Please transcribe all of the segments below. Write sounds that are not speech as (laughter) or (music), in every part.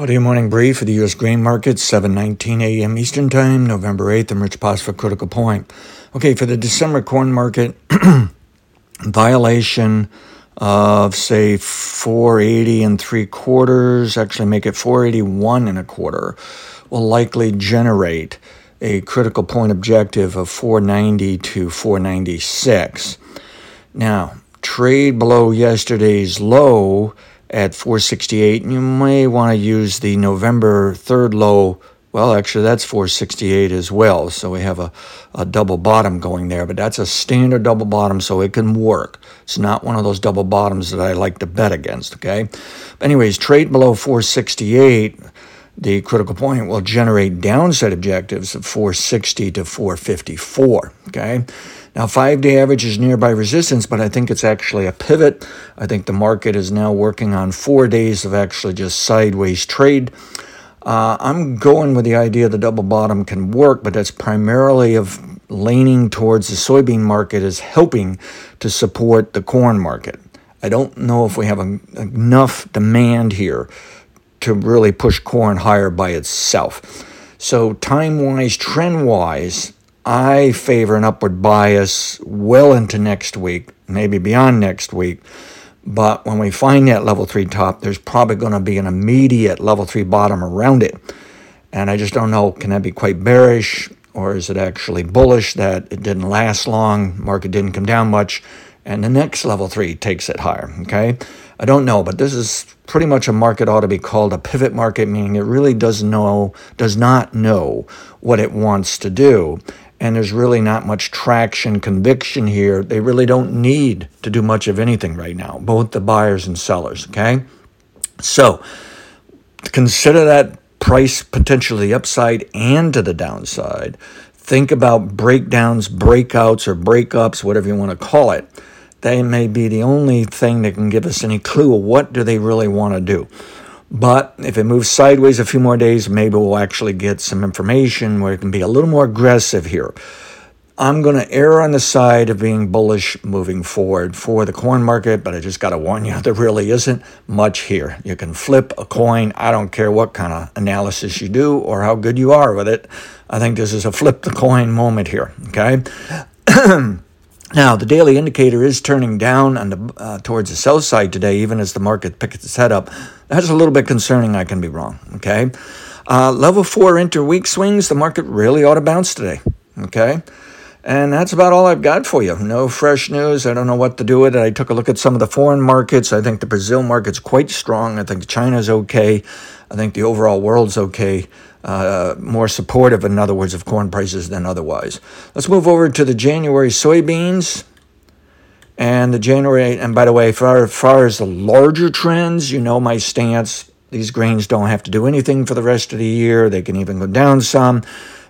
Audio morning brief for the U.S. grain market, 7:19 a.m. Eastern Time, November 8th. I'm Rich Critical Point. Okay, for the December corn market, (clears throat) violation of say 480 and three quarters, actually make it 481 and a quarter, will likely generate a critical point objective of 490 to 496. Now, trade below yesterday's low at 468. And You may want to use the November 3rd low. Well, actually, that's 468 as well. So we have a, a double bottom going there, but that's a standard double bottom, so it can work. It's not one of those double bottoms that I like to bet against, okay? But anyways, trade below 468 the critical point will generate downside objectives of 460 to 454. Okay. Now, five day average is nearby resistance, but I think it's actually a pivot. I think the market is now working on four days of actually just sideways trade. Uh, I'm going with the idea the double bottom can work, but that's primarily of leaning towards the soybean market as helping to support the corn market. I don't know if we have a, enough demand here to really push corn higher by itself. So, time wise, trend wise, I favor an upward bias well into next week, maybe beyond next week. But when we find that level three top, there's probably going to be an immediate level three bottom around it. And I just don't know can that be quite bearish or is it actually bullish that it didn't last long, market didn't come down much, and the next level three takes it higher? Okay. I don't know, but this is pretty much a market ought to be called a pivot market, meaning it really does know does not know what it wants to do and there's really not much traction, conviction here. They really don't need to do much of anything right now, both the buyers and sellers, okay? So consider that price potentially upside and to the downside. Think about breakdowns, breakouts, or breakups, whatever you want to call it. They may be the only thing that can give us any clue of what do they really want to do. But if it moves sideways a few more days, maybe we'll actually get some information where it can be a little more aggressive here. I'm going to err on the side of being bullish moving forward for the corn market, but I just got to warn you, (laughs) there really isn't much here. You can flip a coin. I don't care what kind of analysis you do or how good you are with it. I think this is a flip the coin moment here, okay? (clears throat) Now, the daily indicator is turning down the, uh, towards the sell side today, even as the market picks its head up. That's a little bit concerning. I can be wrong. Okay. Uh, level four interweek swings, the market really ought to bounce today. Okay. And that's about all I've got for you. No fresh news. I don't know what to do with it. I took a look at some of the foreign markets. I think the Brazil market's quite strong. I think China's okay. I think the overall world's okay uh, more supportive, in other words, of corn prices than otherwise. Let's move over to the January soybeans. And the January, and by the way, far, far as the larger trends, you know my stance. These grains don't have to do anything for the rest of the year. They can even go down some,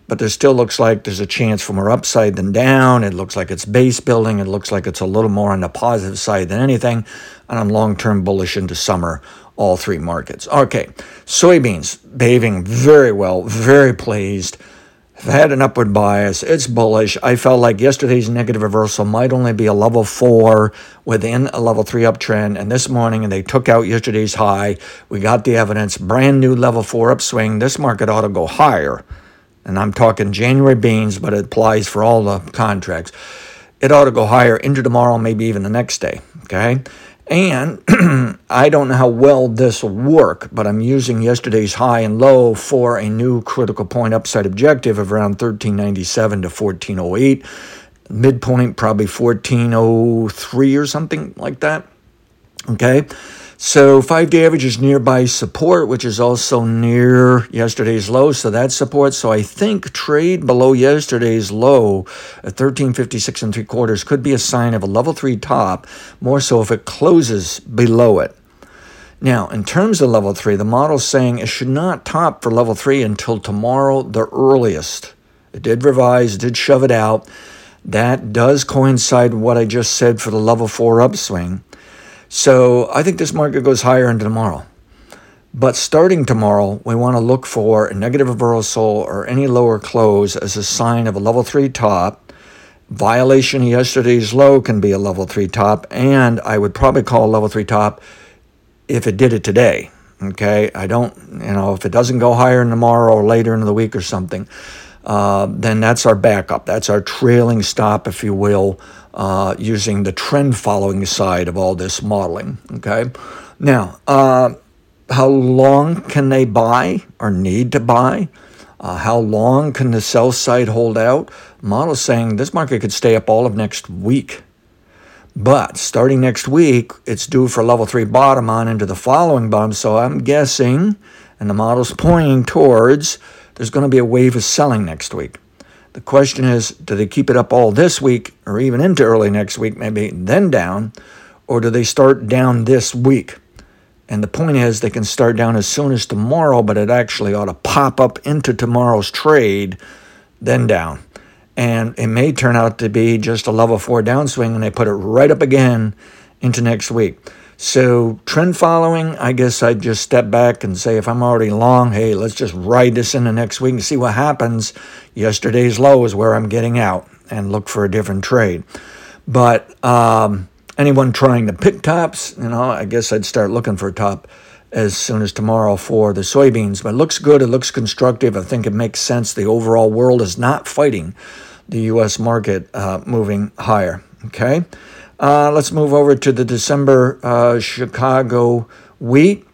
but there still looks like there's a chance for more upside than down. It looks like it's base building. It looks like it's a little more on the positive side than anything. And I'm long term bullish into summer all three markets. Okay, soybeans behaving very well, very pleased. Have had an upward bias. It's bullish. I felt like yesterday's negative reversal might only be a level four within a level three uptrend. And this morning, and they took out yesterday's high. We got the evidence. Brand new level four upswing. This market ought to go higher. And I'm talking January beans, but it applies for all the contracts. It ought to go higher into tomorrow, maybe even the next day. Okay. And (clears throat) I don't know how well this will work, but I'm using yesterday's high and low for a new critical point upside objective of around 1397 to 1408. Midpoint probably 1403 or something like that. Okay. So five day average is nearby support, which is also near yesterday's low. So that's support. So I think trade below yesterday's low at 1356 and three quarters could be a sign of a level three top, more so if it closes below it. Now, in terms of level three, the model's saying it should not top for level three until tomorrow, the earliest. It did revise, did shove it out. That does coincide with what I just said for the level four upswing. So I think this market goes higher into tomorrow. But starting tomorrow, we want to look for a negative reversal or any lower close as a sign of a level three top. Violation of yesterday's low can be a level three top, and I would probably call a level three top if it did it today. Okay, I don't, you know, if it doesn't go higher in tomorrow or later in the week or something, uh, then that's our backup. That's our trailing stop, if you will, uh, using the trend following side of all this modeling. Okay, now, uh, how long can they buy or need to buy? Uh, how long can the sell side hold out? Model saying this market could stay up all of next week. But starting next week, it's due for level three bottom on into the following bottom. So I'm guessing, and the model's pointing towards, there's going to be a wave of selling next week. The question is, do they keep it up all this week or even into early next week, maybe then down, or do they start down this week? And the point is, they can start down as soon as tomorrow, but it actually ought to pop up into tomorrow's trade, then down. And it may turn out to be just a level four downswing, and they put it right up again into next week. So, trend following, I guess I'd just step back and say if I'm already long, hey, let's just ride this into next week and see what happens. Yesterday's low is where I'm getting out and look for a different trade. But, um, anyone trying to pick tops, you know, I guess I'd start looking for a top as soon as tomorrow for the soybeans. But it looks good. It looks constructive. I think it makes sense. The overall world is not fighting the U.S. market uh, moving higher. Okay. Uh, let's move over to the December uh, Chicago wheat.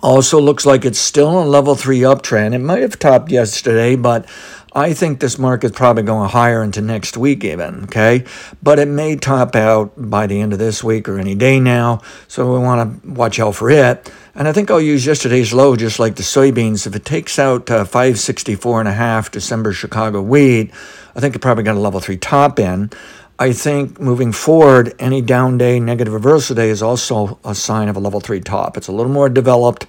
Also looks like it's still a level three uptrend. It might have topped yesterday, but I think this market's probably going higher into next week, even, okay? But it may top out by the end of this week or any day now, so we want to watch out for it. And I think I'll use yesterday's low just like the soybeans. If it takes out uh, 564 and a half December Chicago wheat, I think it probably got a level three top in. I think moving forward, any down day, negative reversal day is also a sign of a level three top. It's a little more developed.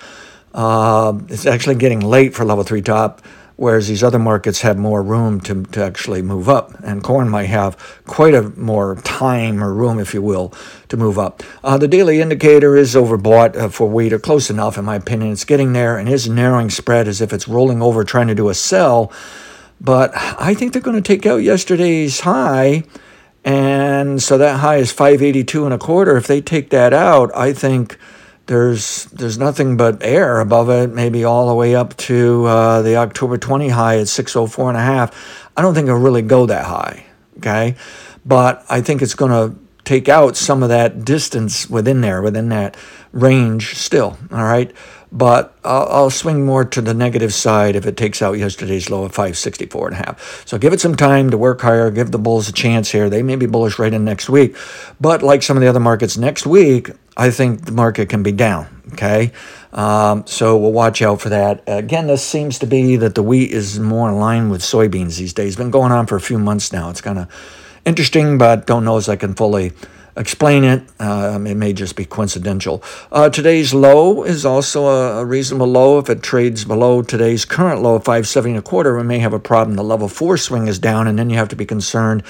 Uh, it's actually getting late for level three top whereas these other markets have more room to, to actually move up. And corn might have quite a more time or room, if you will, to move up. Uh, the daily indicator is overbought uh, for wheat, or close enough, in my opinion. It's getting there and is narrowing spread as if it's rolling over trying to do a sell. But I think they're going to take out yesterday's high. And so that high is 582 and a quarter. If they take that out, I think there's there's nothing but air above it, maybe all the way up to uh, the October 20 high at 604 and a half. I don't think it'll really go that high, okay? But I think it's going to take out some of that distance within there, within that range still, all right? But I'll, I'll swing more to the negative side if it takes out yesterday's low of 564 and a half. So give it some time to work higher, give the bulls a chance here. They may be bullish right in next week. But like some of the other markets next week, I think the market can be down. Okay. Um, so we'll watch out for that. Again, this seems to be that the wheat is more in line with soybeans these days. It's been going on for a few months now. It's kind of interesting, but don't know as I can fully explain it. Um, it may just be coincidental. Uh, today's low is also a, a, reasonable low. If it trades below today's current low of 570 and a quarter, we may have a problem. The level four swing is down, and then you have to be concerned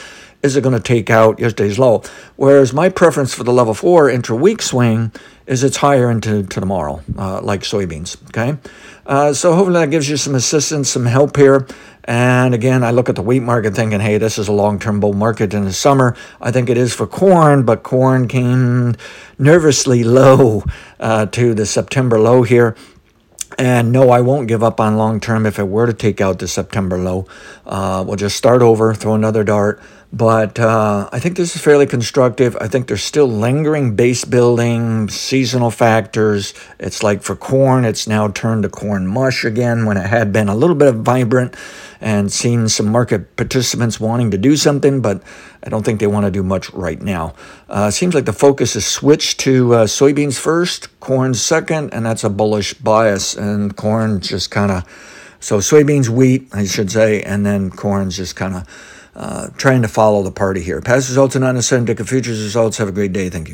is it going to take out yesterday's low? Whereas my preference for the level four intra-week swing is it's higher into to tomorrow, uh, like soybeans. Okay, uh, so hopefully that gives you some assistance, some help here. And again, I look at the wheat market thinking, hey, this is a long-term bull market in the summer. I think it is for corn, but corn came nervously low uh, to the September low here. And no, I won't give up on long term if it were to take out the September low. Uh, we'll just start over, throw another dart. But uh, I think this is fairly constructive. I think there's still lingering base building, seasonal factors. It's like for corn, it's now turned to corn mush again when it had been a little bit of vibrant and seen some market participants wanting to do something, but I don't think they want to do much right now. Uh, seems like the focus is switched to uh, soybeans first, corn second, and that's a bullish bias. And corn just kind of, so soybeans, wheat, I should say, and then corn's just kind of uh, trying to follow the party here. Past results necessarily indicative futures results. Have a great day. Thank you.